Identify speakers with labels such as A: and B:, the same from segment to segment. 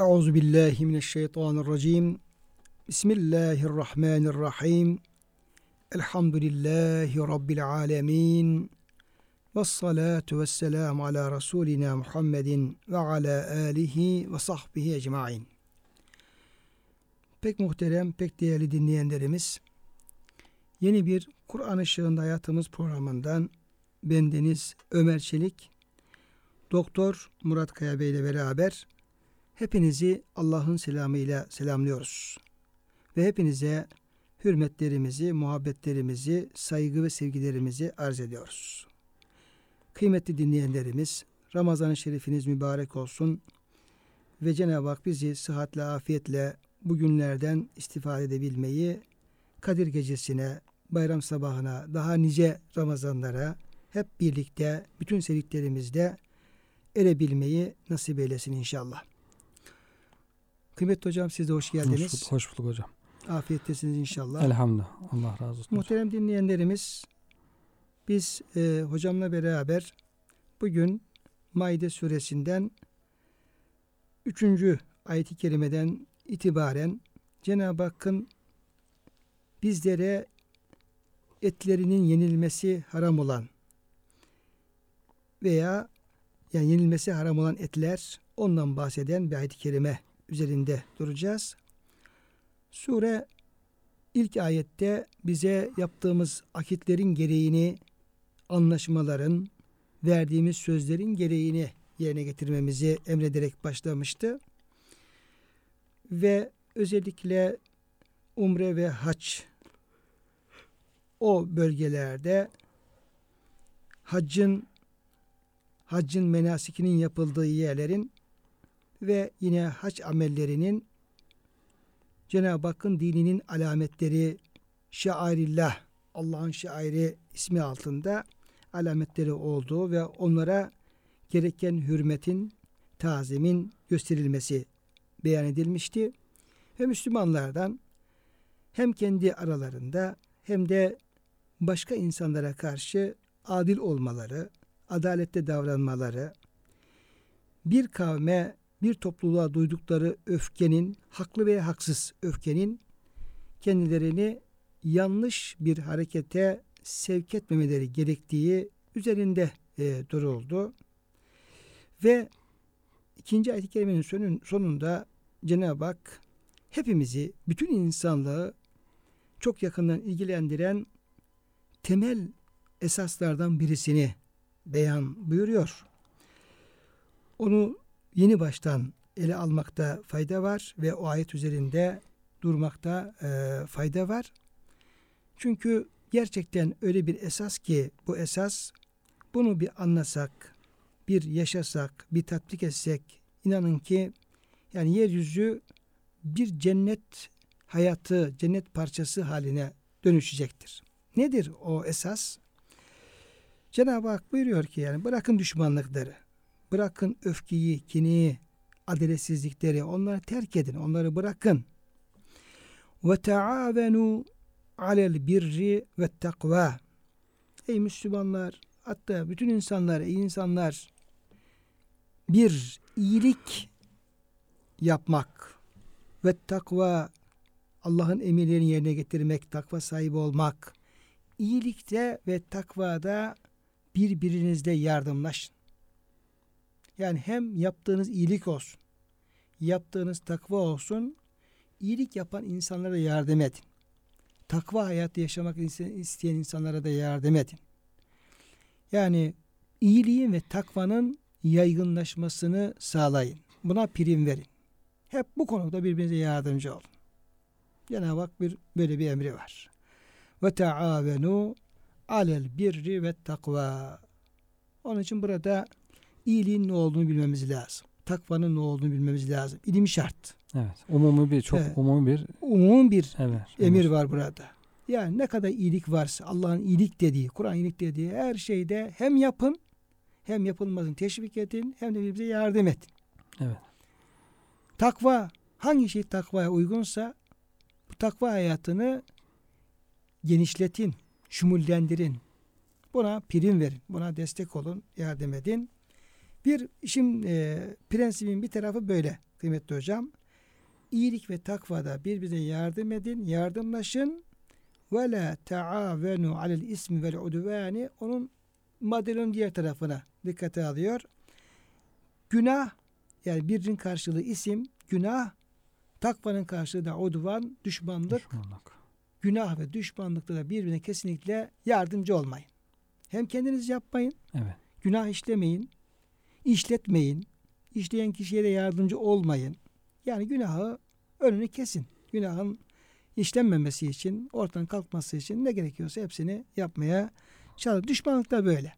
A: Euzu billahi mineşşeytanirracim. Bismillahirrahmanirrahim. Elhamdülillahi rabbil alamin. Ves salatu vesselam ala rasulina Muhammedin ve ala alihi ve sahbihi ecmaîn. Pek muhterem, pek değerli dinleyenlerimiz, yeni bir Kur'an ışığında hayatımız programından bendeniz Ömer Çelik, Doktor Murat Kaya Bey ile beraber hepinizi Allah'ın selamıyla selamlıyoruz. Ve hepinize hürmetlerimizi, muhabbetlerimizi, saygı ve sevgilerimizi arz ediyoruz. Kıymetli dinleyenlerimiz, Ramazan-ı Şerifiniz mübarek olsun ve Cenab-ı Hak bizi sıhhatle, afiyetle bugünlerden istifade edebilmeyi Kadir Gecesi'ne, bayram sabahına, daha nice Ramazanlara hep birlikte bütün sevdiklerimizle erebilmeyi nasip eylesin inşallah. Kıymetli hocam siz de hoş geldiniz.
B: Hoş, hoş bulduk hocam.
A: Afiyettesiniz inşallah.
B: Elhamdülillah. Allah razı olsun.
A: Muhterem hocam. dinleyenlerimiz biz e, hocamla beraber bugün Maide suresinden 3. ayet-i kerimeden itibaren Cenab-ı Hakk'ın bizlere etlerinin yenilmesi haram olan veya yani yenilmesi haram olan etler ondan bahseden bir ayet-i kerime üzerinde duracağız. Sure ilk ayette bize yaptığımız akitlerin gereğini, anlaşmaların, verdiğimiz sözlerin gereğini yerine getirmemizi emrederek başlamıştı. Ve özellikle umre ve hac o bölgelerde haccın haccın menasikinin yapıldığı yerlerin ve yine hac amellerinin Cenab-ı Hakk'ın dininin alametleri şairillah Allah'ın şairi ismi altında alametleri olduğu ve onlara gereken hürmetin, tazimin gösterilmesi beyan edilmişti. Ve Müslümanlardan hem kendi aralarında hem de başka insanlara karşı adil olmaları, adalette davranmaları, bir kavme, bir topluluğa duydukları öfkenin, haklı veya haksız öfkenin kendilerini yanlış bir harekete sevk etmemeleri gerektiği üzerinde e, duruldu. Ve ikinci ayet-i kerimenin sonunda Cenab-ı Hak hepimizi, bütün insanlığı çok yakından ilgilendiren temel esaslardan birisini beyan buyuruyor. Onu yeni baştan ele almakta fayda var ve o ayet üzerinde durmakta e, fayda var. Çünkü gerçekten öyle bir esas ki bu esas bunu bir anlasak, bir yaşasak, bir tatbik etsek inanın ki yani yeryüzü bir cennet hayatı, cennet parçası haline dönüşecektir. Nedir o esas? Cenab-ı Hak buyuruyor ki yani bırakın düşmanlıkları, bırakın öfkeyi, kini, adaletsizlikleri, onları terk edin, onları bırakın. Ve taavenu alel birri ve takva. Ey Müslümanlar, hatta bütün insanlar, iyi insanlar bir iyilik yapmak ve takva Allah'ın emirlerini yerine getirmek, takva sahibi olmak, iyilikte ve takvada birbirinizle yardımlaşın. Yani hem yaptığınız iyilik olsun, yaptığınız takva olsun, iyilik yapan insanlara yardım edin. Takva hayatı yaşamak isteyen insanlara da yardım edin. Yani iyiliğin ve takvanın yaygınlaşmasını sağlayın. Buna prim verin. Hep bu konuda birbirinize yardımcı olun. Cenab-ı Hak bir, böyle bir emri var. Ve taavenu alel birri ve takva. Onun için burada iyiliğin ne olduğunu bilmemiz lazım. Takvanın ne olduğunu bilmemiz lazım. İlim şart.
B: Evet. Umumi bir çok evet. umumi bir
A: umum bir
B: evet,
A: emir evet. var burada. Yani ne kadar iyilik varsa Allah'ın iyilik dediği, Kur'an iyilik dediği her şeyde hem yapın hem yapılmasını teşvik edin hem de birbirimize yardım edin.
B: Evet.
A: Takva hangi şey takvaya uygunsa bu takva hayatını genişletin, şumullendirin. Buna prim verin. Buna destek olun, yardım edin. Bir işin e, prensibin bir tarafı böyle. kıymetli hocam. İyilik ve takvada birbirine yardım edin, yardımlaşın. Ve la taavenu alel ismi vel udvani. Onun maddenin diğer tarafına dikkate alıyor. Günah yani birinin karşılığı isim, günah, takvanın karşılığı da udvan, düşmanlık.
B: Düşmanlık.
A: Günah ve düşmanlıkta da birbirine kesinlikle yardımcı olmayın. Hem kendiniz yapmayın,
B: Evet.
A: günah işlemeyin, işletmeyin, işleyen kişiye de yardımcı olmayın. Yani günahı önünü kesin. Günahın işlenmemesi için, ortadan kalkması için ne gerekiyorsa hepsini yapmaya çalışın. Düşmanlık da böyle.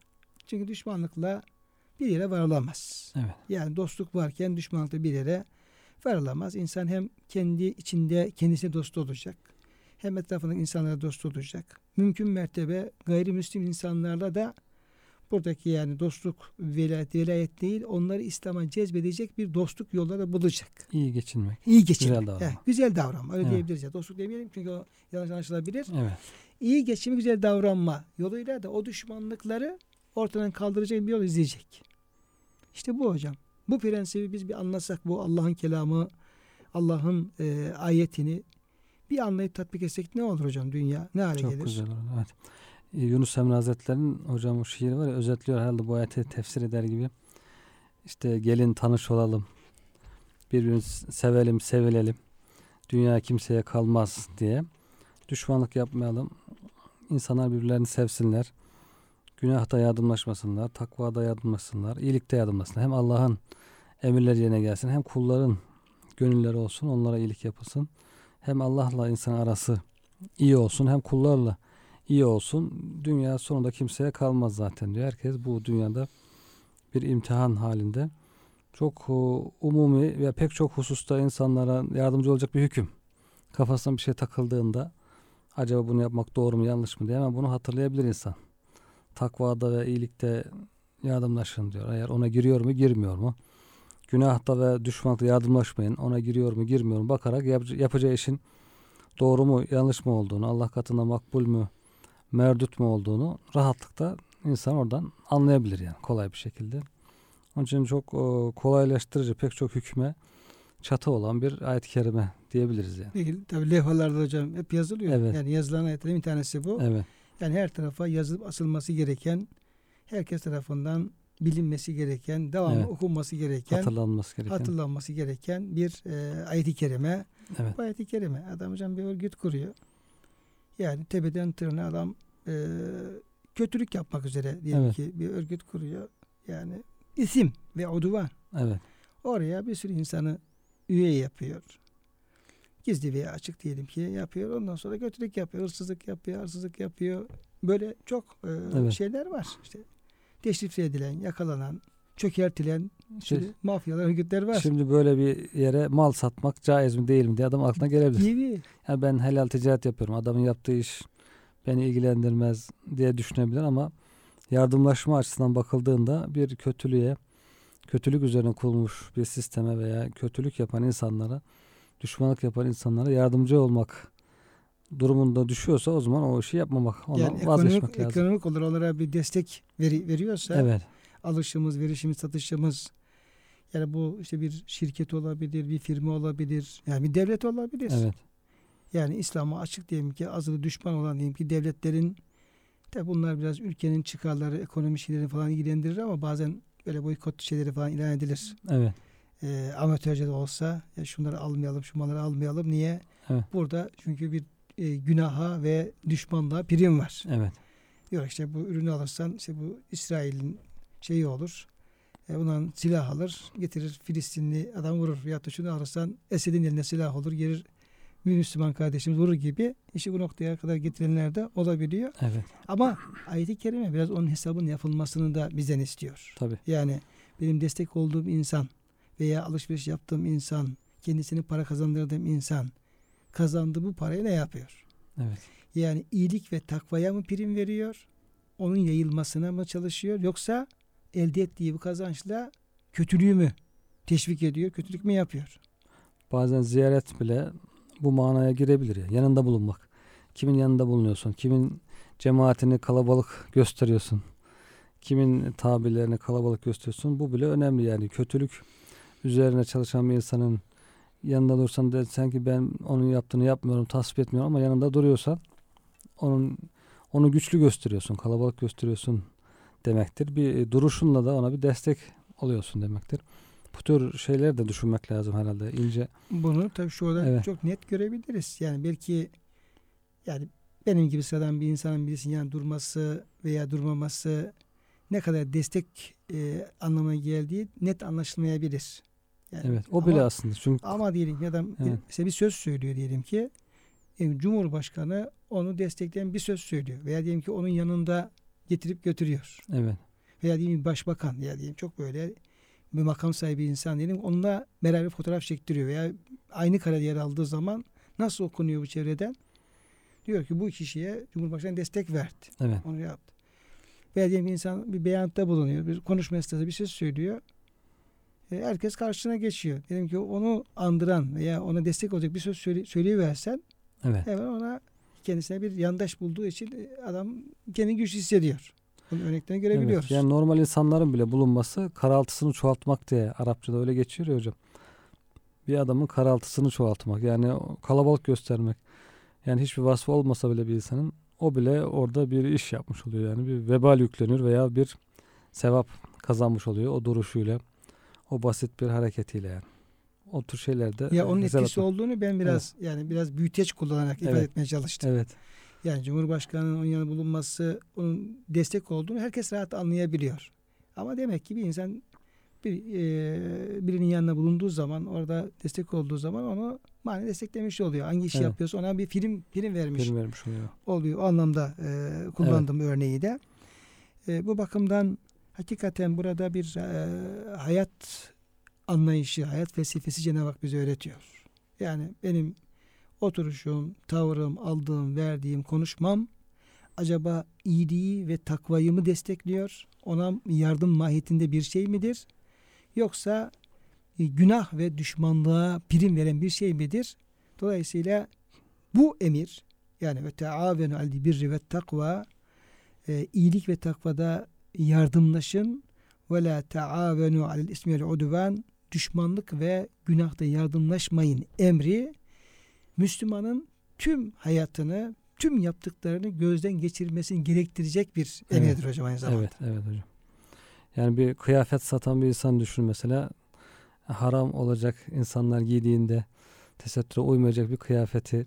A: Çünkü düşmanlıkla bir yere varılamaz.
B: Evet.
A: Yani dostluk varken düşmanlıkla bir yere varılamaz. İnsan hem kendi içinde kendisine dost olacak. Hem etrafındaki insanlara dost olacak. Mümkün mertebe gayrimüslim insanlarla da buradaki yani dostluk velayet, velayet değil onları İslam'a cezbedecek bir dostluk yolları bulacak.
B: İyi geçinmek.
A: İyi geçinmek.
B: Güzel davranma.
A: He, güzel davranma. Öyle
B: Evet.
A: diyebiliriz ya. Dostluk demeyelim çünkü o yanlış anlaşılabilir.
B: Evet.
A: İyi geçimi güzel davranma yoluyla da o düşmanlıkları ortadan kaldıracak bir yol izleyecek. İşte bu hocam. Bu prensibi biz bir anlasak bu Allah'ın kelamı, Allah'ın e, ayetini bir anlayıp tatbik etsek ne olur hocam dünya? Ne hale
B: Çok
A: gelir?
B: güzel olur. Evet. Ee, Yunus Emre Hazretleri'nin hocam o şiiri var ya özetliyor herhalde bu ayeti tefsir eder gibi. İşte gelin tanış olalım. Birbirimizi sevelim, sevilelim. Dünya kimseye kalmaz diye. Düşmanlık yapmayalım. İnsanlar birbirlerini sevsinler. Günahta yardımlaşmasınlar, takvada yardımlaşsınlar, iyilikte yardımlaşsınlar. Hem Allah'ın emirleri yerine gelsin, hem kulların gönülleri olsun, onlara iyilik yapılsın. Hem Allah'la insan arası iyi olsun, hem kullarla iyi olsun. Dünya sonunda kimseye kalmaz zaten diyor. Herkes bu dünyada bir imtihan halinde. Çok e, umumi ve pek çok hususta insanlara yardımcı olacak bir hüküm. Kafasına bir şey takıldığında acaba bunu yapmak doğru mu yanlış mı diye hemen bunu hatırlayabilir insan. Takvada ve iyilikte yardımlaşın diyor. Eğer ona giriyor mu girmiyor mu? Günahta ve düşmanlıkta yardımlaşmayın. Ona giriyor mu girmiyor mu bakarak yap- yapacağı işin doğru mu yanlış mı olduğunu, Allah katında makbul mü merdut mu olduğunu rahatlıkla insan oradan anlayabilir yani kolay bir şekilde. Onun için çok e, kolaylaştırıcı pek çok hükme çatı olan bir ayet-i kerime diyebiliriz yani.
A: Peki, tabii levhalarda hocam hep yazılıyor.
B: Evet.
A: Yani yazılan ayetlerin bir tanesi bu.
B: Evet.
A: Yani her tarafa yazılıp asılması gereken, herkes tarafından bilinmesi gereken, devamlı
B: Evet.
A: okunması gereken,
B: Hatırlanması gereken.
A: hatırlanması gereken bir e, ayet-i kerime.
B: Evet.
A: Bu ayet-i kerime. Adam hocam bir örgüt kuruyor. Yani tepeden tırnağa adam e, kötülük yapmak üzere diyelim
B: Evet.
A: ki bir örgüt kuruyor. Yani isim ve oduvan.
B: Evet.
A: Oraya bir sürü insanı üye yapıyor. Gizli veya açık diyelim ki yapıyor. Ondan sonra kötülük yapıyor, hırsızlık yapıyor, hırsızlık yapıyor. Böyle çok e,
B: Evet.
A: şeyler var. İşte teşrif edilen, yakalanan, çökertilen
B: Şey-
A: sürü mafyalar, örgütler var.
B: Şimdi böyle bir yere mal satmak caiz mi değil mi diye adam aklına gelebilir.
A: Gibi.
B: Yani ben helal ticaret yapıyorum. Adamın yaptığı iş beni ilgilendirmez diye düşünebilir ama yardımlaşma açısından bakıldığında bir kötülüğe, kötülük üzerine kurulmuş bir sisteme veya kötülük yapan insanlara, düşmanlık yapan insanlara yardımcı olmak durumunda düşüyorsa o zaman o işi yapmamak, ondan
A: yani
B: vazgeçmek
A: ekonomik,
B: lazım.
A: ekonomik olarak onlara bir destek veri, veriyorsa
B: Evet,
A: alışımız, verişimiz, satışımız yani bu işte bir şirket olabilir, bir firma olabilir, yani bir devlet olabilir.
B: evet,
A: Yani İslam'a açık diyelim ki azılı düşman olan diyelim ki devletlerin de bunlar biraz ülkenin çıkarları, ekonomi şeyleri falan ilgilendirir ama bazen böyle boykot şeyleri falan ilan edilir.
B: evet,
A: Ee, amatörce de olsa ya şunları almayalım, şu malları almayalım. Niye?
B: Evet.
A: Burada çünkü bir e, günaha ve düşmanlığa prim var.
B: evet,
A: Diyor işte bu ürünü alırsan işte bu İsrail'in şeyi olur. E, bundan silah alır, getirir Filistinli adam vurur. Ya da şunu alırsan Esed'in eline silah olur, gelir bir Müslüman kardeşimiz vurur gibi işi bu noktaya kadar getirenler de olabiliyor.
B: evet,
A: Ama ayet-i kerime biraz onun hesabının yapılmasını da bizden istiyor.
B: tabii,
A: Yani benim destek olduğum insan veya alışveriş yaptığım insan, kendisini para kazandırdığım insan kazandığı bu parayı ne yapıyor?
B: evet,
A: Yani iyilik ve takvaya mı prim veriyor? Onun yayılmasına mı çalışıyor? Yoksa elde ettiği bu kazançla kötülüğü mü teşvik ediyor? Kötülük mü yapıyor?
B: bazen ziyaret bile bu manaya girebilir ya. Yanında bulunmak. Kimin yanında bulunuyorsun? Kimin cemaatini kalabalık gösteriyorsun? Kimin tabirlerini kalabalık gösteriyorsun? Bu bile önemli yani. Kötülük üzerine çalışan bir insanın yanında dursan de sanki ben onun yaptığını yapmıyorum, tasvip etmiyorum ama yanında duruyorsan onun onu güçlü gösteriyorsun, kalabalık gösteriyorsun demektir. Bir duruşunla da ona bir destek oluyorsun demektir. Bu tür şeyler de düşünmek lazım herhalde. ince.
A: Bunu tabii şurada
B: Evet.
A: çok net görebiliriz. Yani belki yani benim gibi sıradan bir insanın birisinin yani durması veya durmaması ne kadar destek e, anlamına geldiği net anlaşılmayabilir. Yani
B: Evet. O bile
A: ama,
B: aslında. Çünkü
A: ama diyelim ki adam
B: Evet.
A: mesela bir söz söylüyor diyelim ki e, Cumhurbaşkanı onu destekleyen bir söz söylüyor veya diyelim ki onun yanında getirip götürüyor.
B: evet.
A: Veya diyelim bir başbakan veya diyelim çok böyle bir makam sahibi insan diyelim onunla beraber fotoğraf çektiriyor veya aynı karede yer aldığı zaman nasıl okunuyor bu çevreden? Diyor ki bu kişiye Cumhurbaşkanı destek verdi.
B: Evet.
A: Onu yaptı. Veya diyelim insan bir beyantta bulunuyor. Bir konuşma esnasında bir şey söylüyor. E, herkes karşısına geçiyor. Diyelim ki onu andıran veya ona destek olacak bir söz söyle, söyleyiversen
B: Evet.
A: hemen ona kendisine bir yandaş bulduğu için e, adam kendini güçlü hissediyor. Bunun örneklerini görebiliyoruz.
B: Evet. Yani normal insanların bile bulunması karaltısını çoğaltmak diye Arapçada öyle geçiyor ya hocam. Bir adamın karaltısını çoğaltmak yani kalabalık göstermek. Yani hiçbir vasfı olmasa bile bir insanın o bile orada bir iş yapmış oluyor. Yani bir vebal yükleniyor veya bir sevap kazanmış oluyor o duruşuyla. O basit bir hareketiyle yani. O tür şeylerde
A: Ya onun
B: güzel
A: etkisi
B: atmak.
A: olduğunu ben biraz yani biraz büyüteç kullanarak ifade
B: Evet.
A: etmeye çalıştım.
B: Evet.
A: Yani Cumhurbaşkanının onun yanında bulunması, onun destek olduğunu herkes rahat anlayabiliyor. Ama demek ki bir insan bir e, birinin yanında bulunduğu zaman, orada destek olduğu zaman onu mani desteklemiş oluyor. Hangi işi
B: Evet.
A: yapıyorsa ona bir film film vermiş
B: Film vermiş oluyor.
A: oluyor. O anlamda e, kullandım örneği de. E, bu bakımdan hakikaten burada bir e, hayat anlayışı, hayat felsefesi Cenab-ı Hak bize öğretiyor. Yani benim oturuşum, tavrım, aldığım, verdiğim, konuşmam acaba iyiliği ve takvayı mı destekliyor? Ona yardım mahiyetinde bir şey midir? Yoksa e, günah ve düşmanlığa prim veren bir şey midir? Dolayısıyla bu emir yani ve taavenu alel birri ve takva e, iyilik ve takvada yardımlaşın ve la taavenu alel ismi vel udvan düşmanlık ve günahta yardımlaşmayın emri Müslümanın tüm hayatını tüm yaptıklarını gözden geçirmesini gerektirecek bir
B: Evet.
A: emirdir hocam aynı zamanda.
B: Evet, evet hocam. Yani bir kıyafet satan bir insan düşün mesela. Haram olacak insanlar giydiğinde tesettüre uymayacak bir kıyafeti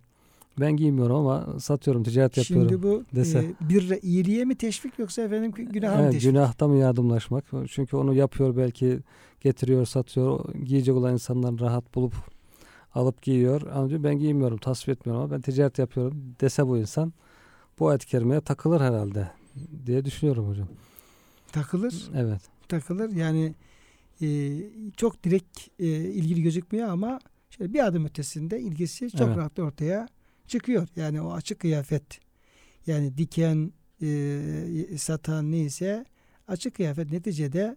B: ben giymiyorum ama satıyorum, ticaret yapıyorum.
A: Şimdi bu
B: dese.
A: e, bir iyiliğe mi teşvik yoksa efendim günaha mı
B: Evet,
A: teşvik?
B: günahta mı yardımlaşmak? Çünkü onu yapıyor belki getiriyor, satıyor. Giyecek olan insanlar rahat bulup alıp giyiyor. Ama diyor ben giymiyorum, tasvip etmiyorum ama ben ticaret yapıyorum dese bu insan bu kerimeye takılır herhalde diye düşünüyorum hocam.
A: Takılır.
B: Evet.
A: takılır. Yani e, çok direkt e, ilgili gözükmüyor ama şöyle bir adım ötesinde ilgisi çok
B: Evet.
A: rahat ortaya çıkıyor. Yani o açık kıyafet yani diken e, satan neyse açık kıyafet neticede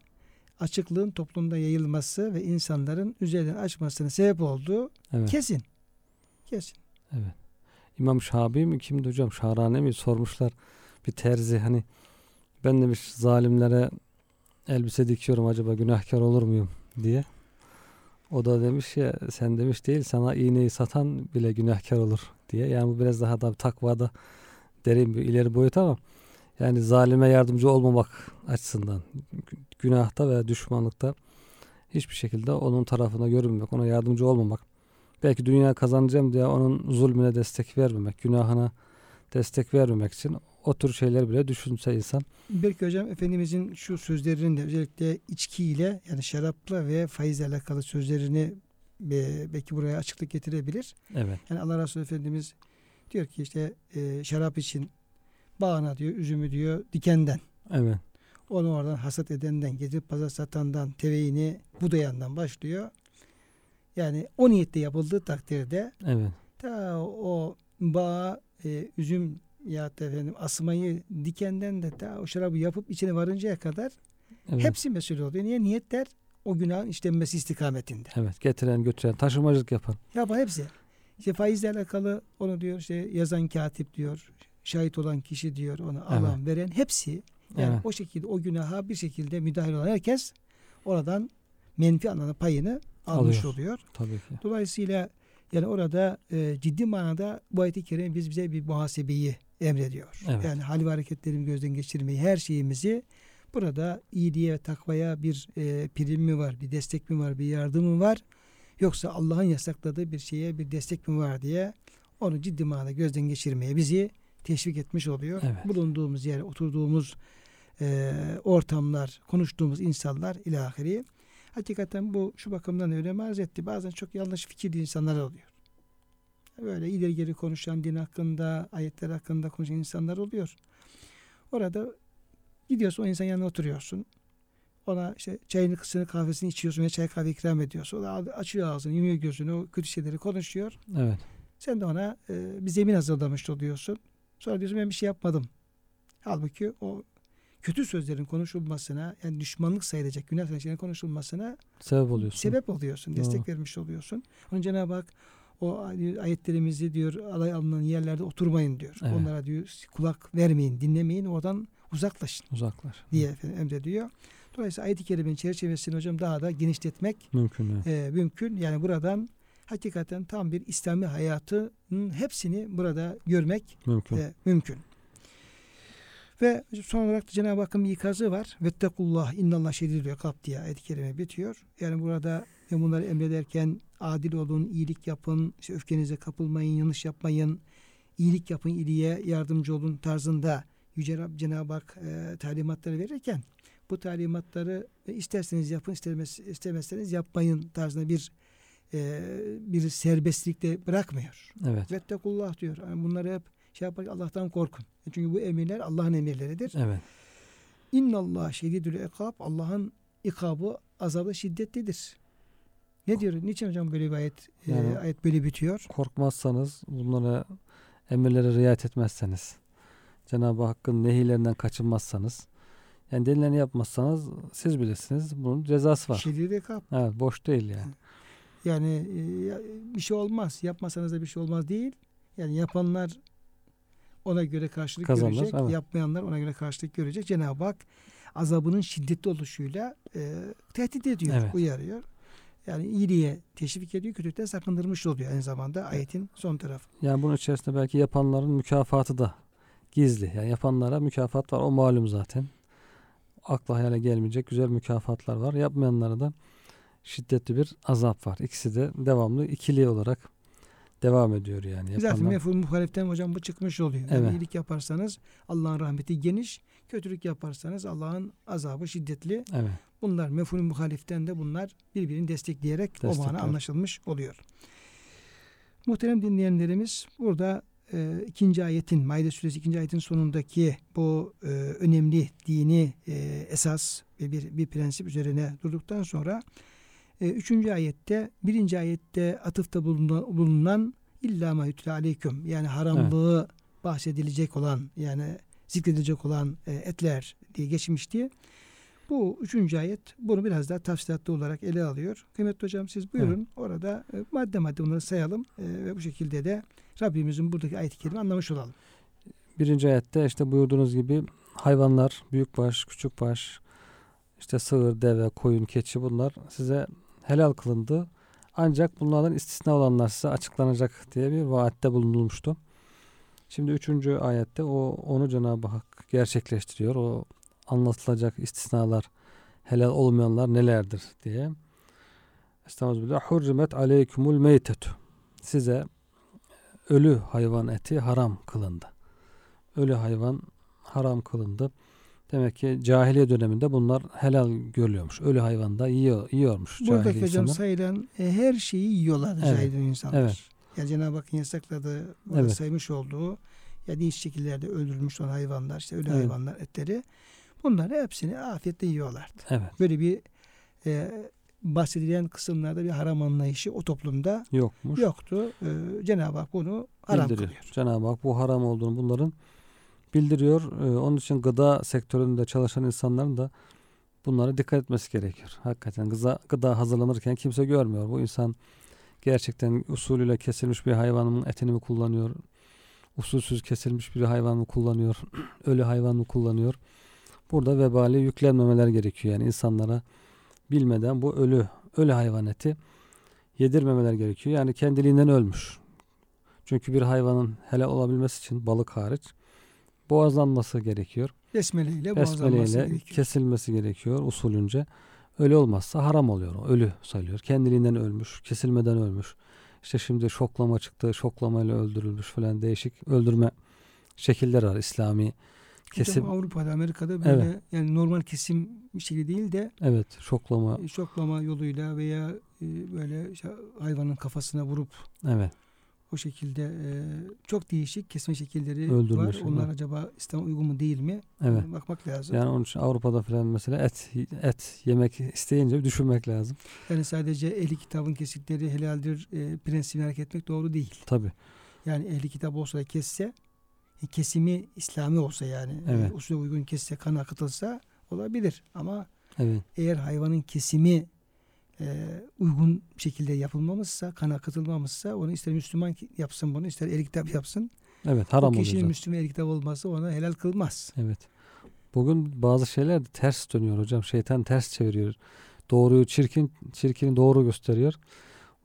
A: açıklığın toplumda yayılması ve insanların üzerinden açmasına sebep olduğu
B: Evet.
A: kesin. Kesin.
B: Evet. İmam Şabi mi kimdi hocam? Şahrane mi? Sormuşlar. Bir terzi hani ben demiş zalimlere elbise dikiyorum acaba günahkar olur muyum diye. O da demiş ya sen demiş değil sana iğneyi satan bile günahkar olur diye. Yani bu biraz daha da takvada derin bir ileri boyut ama yani zalime yardımcı olmamak açısından günahta veya düşmanlıkta hiçbir şekilde onun tarafına görünmemek, ona yardımcı olmamak. Belki dünya kazanacağım diye onun zulmüne destek vermemek, günahına destek vermemek için o tür şeyler bile düşünse insan.
A: Belki hocam Efendimizin şu sözlerinin de özellikle içkiyle yani şarapla ve faizle alakalı sözlerini belki buraya açıklık getirebilir.
B: Evet.
A: Yani Allah Resulü Efendimiz diyor ki işte e, şarap için bağına diyor üzümü diyor dikenden.
B: Evet.
A: Onu oradan hasat edenden, getirip pazar satandan, teveğini budayandan başlıyor. Yani o niyetle yapıldığı takdirde
B: Evet.
A: ta o bağa e, üzüm ya da efendim asmayı dikenden de ta o şarabı yapıp içine varıncaya kadar
B: Evet.
A: hepsi mesul oluyor. Niye? Niyetler o günahın işlenmesi istikametinde.
B: Evet. Getiren götüren taşımacılık yapan.
A: Ya bu hepsi. İşte faizle alakalı onu diyor işte yazan katip diyor. Şahit olan kişi diyor onu alan veren hepsi yani
B: Evet.
A: o şekilde o günaha bir şekilde müdahil olan herkes oradan menfi anlamda payını almış
B: Alıyor.
A: oluyor.
B: Tabii ki.
A: Dolayısıyla yani orada e, ciddi manada bu ayet-i kerime biz bize bir muhasebeyi emrediyor.
B: Evet.
A: Yani hal ve hareketlerimi gözden geçirmeyi, her şeyimizi burada iyiliğe ve takvaya bir e, prim mi var, bir destek mi var, bir yardım mı var? Yoksa Allah'ın yasakladığı bir şeye bir destek mi var diye onu ciddi manada gözden geçirmeye bizi teşvik etmiş oluyor.
B: Evet.
A: Bulunduğumuz yer, oturduğumuz e, ortamlar, konuştuğumuz insanlar ilahiri. Hakikaten bu şu bakımdan önem arz etti. Bazen çok yanlış fikirli insanlar oluyor. Böyle ileri geri konuşan din hakkında, ayetler hakkında konuşan insanlar oluyor. Orada gidiyorsun o insan yanına oturuyorsun. Ona işte çayını kısını kahvesini içiyorsun ve çay kahve ikram ediyorsun. O da açıyor ağzını, yumuyor gözünü, o kötü şeyleri konuşuyor.
B: Evet.
A: Sen de ona e, bir zemin hazırlamış oluyorsun. Sonra diyorsun ben bir şey yapmadım. Halbuki o kötü sözlerin konuşulmasına yani düşmanlık sayılacak günah sayılacak şeylerin konuşulmasına
B: Sebep oluyorsun.
A: sebep oluyorsun. Destek
B: Doğru.
A: vermiş oluyorsun. Onun Cenab-ı Hak o ayetlerimizi diyor alay alınan yerlerde oturmayın diyor.
B: Evet.
A: Onlara diyor kulak vermeyin, dinlemeyin, oradan uzaklaşın
B: Uzaklaş.
A: diye efendim emrediyor. Dolayısıyla ayet-i kerimenin çerçevesini hocam daha da genişletmek
B: Mümkün. evet.
A: e, mümkün. Yani buradan hakikaten tam bir İslami hayatının hepsini burada görmek
B: Mümkün.
A: e, mümkün. Ve son olarak da Cenab-ı Hakk'ın bir ikazı var. Vettekullah innallah şedidül ikab diye ayet-i kerime bitiyor. Yani burada ve bunları emrederken adil olun, iyilik yapın, işte öfkenize kapılmayın, yanlış yapmayın, iyilik yapın, iyiliğe yardımcı olun tarzında Yüce Rab Cenab-ı Hak e, talimatları verirken bu talimatları e, isterseniz yapın, istemez, istemezseniz yapmayın tarzında bir e, bir serbestlikte bırakmıyor.
B: Evet.
A: Vettekullah diyor. Yani bunları hep şey yaparken Allah'tan korkun. Çünkü bu emirler Allah'ın emirleridir.
B: Evet.
A: İnnallah şedidül ikab. Allah'ın ikabı, azabı şiddetlidir. Ne diyor? Niçin hocam böyle bir ayet, e,
B: Yani-
A: ayet böyle bitiyor?
B: Korkmazsanız, bunlara emirlere riayet etmezseniz, Cenab-ı Hakk'ın nehirlerinden kaçınmazsanız, yani denileni yapmazsanız siz bilirsiniz. Bunun cezası var.
A: Şedidül ikab.
B: Evet, boş değil yani.
A: Yani e, bir şey olmaz. Yapmasanız da bir şey olmaz değil. Yani yapanlar ona göre karşılık
B: Kazanır,
A: görecek.
B: evet.
A: Yapmayanlar ona göre karşılık görecek. Cenab-ı Hak azabının şiddetli oluşuyla e, tehdit ediyor,
B: Evet.
A: uyarıyor. Yani iyiliğe teşvik ediyor, kötülükten sakındırmış oluyor aynı zamanda ayetin son tarafı.
B: Yani bunun içerisinde belki yapanların mükafatı da gizli. Yani yapanlara mükafat var. O malum zaten. Akla hayale gelmeyecek güzel mükafatlar var. Yapmayanlara da şiddetli bir azap var. İkisi de devamlı ikili olarak devam ediyor yani.
A: Zaten
B: Yapanlar.
A: mefhum muhaleften hocam bu çıkmış oluyor. Yani
B: Evet.
A: iyilik yaparsanız Allah'ın rahmeti geniş, kötülük yaparsanız Allah'ın azabı şiddetli.
B: Evet.
A: Bunlar mefhum muhaliften de bunlar birbirini destekleyerek o
B: Destekliyor.
A: mana anlaşılmış oluyor. Muhterem dinleyenlerimiz burada e, ikinci ayetin Maide suresi ikinci ayetin sonundaki bu e, önemli dini e, esas ve bir, bir prensip üzerine durduktan sonra e, üçüncü ayette birinci ayette atıfta bulunan, bulunan illa ma yutla aleyküm yani haramlığı bahsedilecek olan yani zikredilecek olan e, etler diye geçmişti. Bu üçüncü ayet bunu biraz daha tafsilatlı olarak ele alıyor. Kıymetli hocam siz buyurun orada e, madde madde bunları sayalım e, ve bu şekilde de Rabbimizin buradaki ayet-i kerime anlamış olalım.
B: Birinci ayette işte buyurduğunuz gibi hayvanlar, büyükbaş, küçükbaş, işte sığır, deve, koyun, keçi bunlar size helal kılındı. Ancak bunlardan istisna olanlar size açıklanacak diye bir vaatte bulunulmuştu. Şimdi üçüncü ayette o onu Cenab-ı Hak gerçekleştiriyor. O anlatılacak istisnalar, helal olmayanlar nelerdir diye. Estağfirullah. Hurrimet aleykumul meytetu. Size ölü hayvan eti haram kılındı. Ölü hayvan haram kılındı. Demek ki cahiliye döneminde bunlar helal görülüyormuş. Ölü hayvan da yiyor, yiyormuş
A: Buradaki
B: cahiliye
A: hocam
B: insanlar.
A: sayılan e, her şeyi yiyorlar
B: Evet,
A: cahil insanlar.
B: evet.
A: Yani Cenab-ı Hakk'ın yasakladığı,
B: Evet.
A: saymış olduğu ya değişik şekillerde öldürülmüş olan hayvanlar, işte ölü
B: Evet.
A: hayvanlar etleri bunları hepsini afiyetle yiyorlardı.
B: Evet.
A: Böyle bir e, bahsedilen kısımlarda bir haram anlayışı o toplumda
B: Yokmuş.
A: yoktu. E, Cenab-ı Hak bunu haram
B: bildiriyor.
A: kılıyor.
B: Cenab-ı Hak bu haram olduğunu bunların bildiriyor. Ee, onun için gıda sektöründe çalışan insanların da bunlara dikkat etmesi gerekiyor. Hakikaten gıda, gıda hazırlanırken kimse görmüyor. Bu insan gerçekten usulüyle kesilmiş bir hayvanın etini mi kullanıyor? Usulsüz kesilmiş bir hayvan mı kullanıyor? Ölü hayvan mı kullanıyor? Burada vebali yüklenmemeler gerekiyor. Yani insanlara bilmeden bu ölü ölü hayvan eti yedirmemeler gerekiyor. Yani kendiliğinden ölmüş. Çünkü bir hayvanın helal olabilmesi için balık hariç boğazlanması gerekiyor.
A: Besmele ile boğazlanması gerekiyor.
B: kesilmesi gerekiyor usulünce. Ölü olmazsa haram oluyor. Ölü sayılıyor. Kendiliğinden ölmüş, kesilmeden ölmüş. İşte şimdi şoklama çıktı. Şoklamayla öldürülmüş falan değişik öldürme şekilleri var İslami kesim.
A: Hocam Avrupa'da, Amerika'da böyle
B: Evet.
A: yani normal kesim bir şekilde değil de
B: Evet, şoklama.
A: e, şoklama yoluyla veya e, böyle işte hayvanın kafasına vurup
B: Evet.
A: O şekilde e, çok değişik kesme şekilleri
B: Öldürme
A: var.
B: şey
A: Onlar acaba İslam'a uygun mu değil mi?
B: Evet.
A: Ona Bakmak lazım.
B: Yani onun için Avrupa'da falan mesela et et yemek isteyince düşünmek lazım.
A: Yani sadece ehli kitabın kesitleri helaldir e, prensibine hareket etmek doğru değil.
B: Tabii.
A: Yani ehli kitap olsa da kesse e, kesimi İslami olsa yani
B: Evet.
A: e, usule uygun kesse kan akıtılsa olabilir. Ama
B: Evet.
A: eğer hayvanın kesimi uygun şekilde yapılmamışsa, kan akıtılmamışsa onu ister Müslüman yapsın bunu ister ehli kitap yapsın.
B: Evet, haram
A: o
B: oluyor.
A: kişinin
B: zaten.
A: Müslüman ehli kitap olması ona helal kılmaz.
B: Evet. Bugün bazı şeyler de ters dönüyor hocam. Şeytan ters çeviriyor. Doğruyu çirkin, çirkini doğru gösteriyor.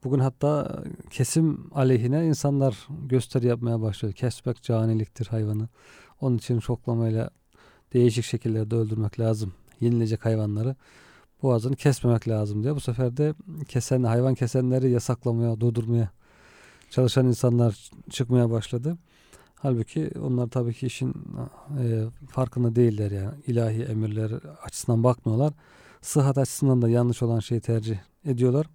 B: Bugün hatta kesim aleyhine insanlar gösteri yapmaya başlıyor. Kesmek caniliktir hayvanı. Onun için şoklamayla değişik şekillerde öldürmek lazım. Yenilecek hayvanları boğazını kesmemek lazım diye. Bu sefer de kesen hayvan kesenleri yasaklamaya, durdurmaya çalışan insanlar çıkmaya başladı. Halbuki onlar tabii ki işin e, farkında değiller yani. ilahi emirler açısından bakmıyorlar. Sıhhat açısından da yanlış olan şeyi tercih ediyorlar.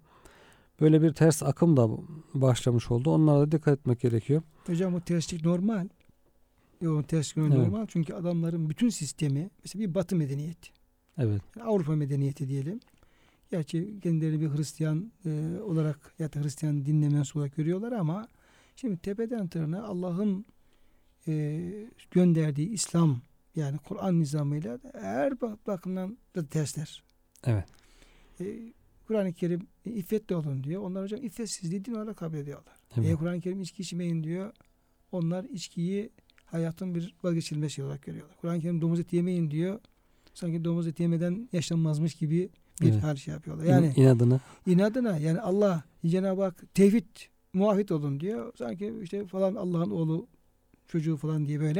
B: Böyle bir ters akım da başlamış oldu. Onlara da dikkat etmek gerekiyor.
A: Hocam o terslik normal. O terslik
B: Evet.
A: normal çünkü adamların bütün sistemi mesela bir batı medeniyeti.
B: Evet,
A: Avrupa medeniyeti diyelim. Gerçi kendilerini bir Hristiyan e, olarak ya da Hristiyan dinine mensup olarak görüyorlar ama şimdi tepeden tırnağa Allah'ın e, gönderdiği İslam yani Kur'an nizamıyla her bak- bakımdan da tersler.
B: evet,
A: E, Kur'an-ı Kerim e, iffetli olun diyor. Onlar hocam iffetsizliği din olarak kabul ediyorlar.
B: evet,
A: E, Kur'an-ı Kerim içki içmeyin diyor. Onlar içkiyi hayatın bir vazgeçilmesi olarak görüyorlar. Kur'an-ı Kerim domuz eti yemeyin diyor. Sanki domuz eti yemeden yaşanmazmış gibi bir
B: Evet.
A: hal şey yapıyorlar.
B: yani inadına
A: inadına yani Allah Cenab-ı Hak tevhid muafit olun diyor. Sanki işte falan Allah'ın oğlu çocuğu falan diye böyle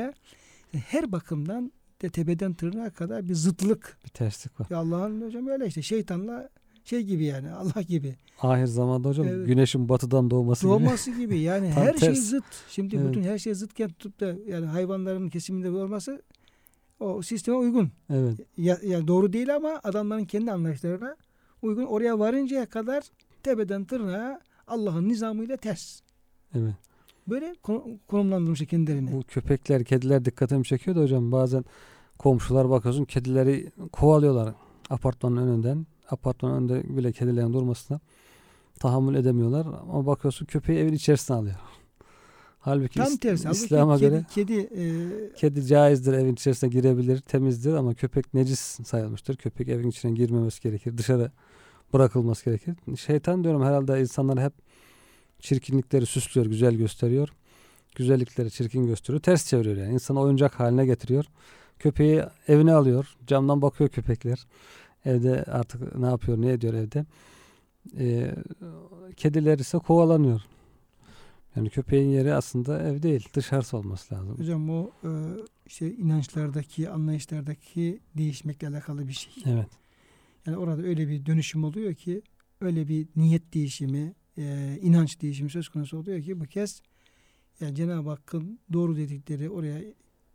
A: Yani her bakımdan de tepeden tırnağa kadar bir zıtlık.
B: bir terslik var.
A: Ya Allah'ın hocam öyle işte şeytanla şey gibi yani Allah gibi.
B: Ahir zamanda hocam
A: Evet.
B: güneşin batıdan doğması gibi.
A: Doğması gibi yani her şey
B: ters.
A: zıt. Şimdi
B: Evet.
A: bütün her şey zıtken tutup da yani hayvanların kesiminde olması o sisteme uygun.
B: Evet,
A: Ya, yani doğru değil ama adamların kendi anlayışlarına uygun. Oraya varıncaya kadar tepeden tırnağa Allah'ın nizamıyla ters.
B: evet.
A: Böyle kon- konumlandırmışlar kendilerini.
B: Bu köpekler, kediler dikkatimi çekiyor da hocam bazen komşular bakıyorsun kedileri kovalıyorlar apartmanın önünden. Apartmanın önünde bile kedilerin durmasına tahammül edemiyorlar. Ama bakıyorsun köpeği evin içerisine alıyor. Halbuki
A: Tam tersi. Halbuki
B: İslam'a
A: kedi,
B: göre
A: kedi e,
B: kedi caizdir, evin içerisine girebilir, temizdir ama köpek necis sayılmıştır. Köpek evin içine girmemesi gerekir, dışarı bırakılması gerekir. Şeytan diyorum herhalde insanlar hep çirkinlikleri süslüyor, güzel gösteriyor. Güzellikleri çirkin gösteriyor. Ters çeviriyor yani. İnsanı oyuncak haline getiriyor. Köpeği evine alıyor. Camdan bakıyor köpekler. Evde artık ne yapıyor, ne ediyor evde. Ee, kediler ise kovalanıyor. Yani köpeğin yeri aslında ev değil, dışarısı olması lazım.
A: hocam o e, işte inançlardaki, anlayışlardaki değişmekle alakalı bir şey.
B: Evet,
A: Yani orada öyle bir dönüşüm oluyor ki öyle bir niyet değişimi, e, inanç değişimi söz konusu oluyor ki bu kez yani Cenab-ı Hakk'ın doğru dedikleri oraya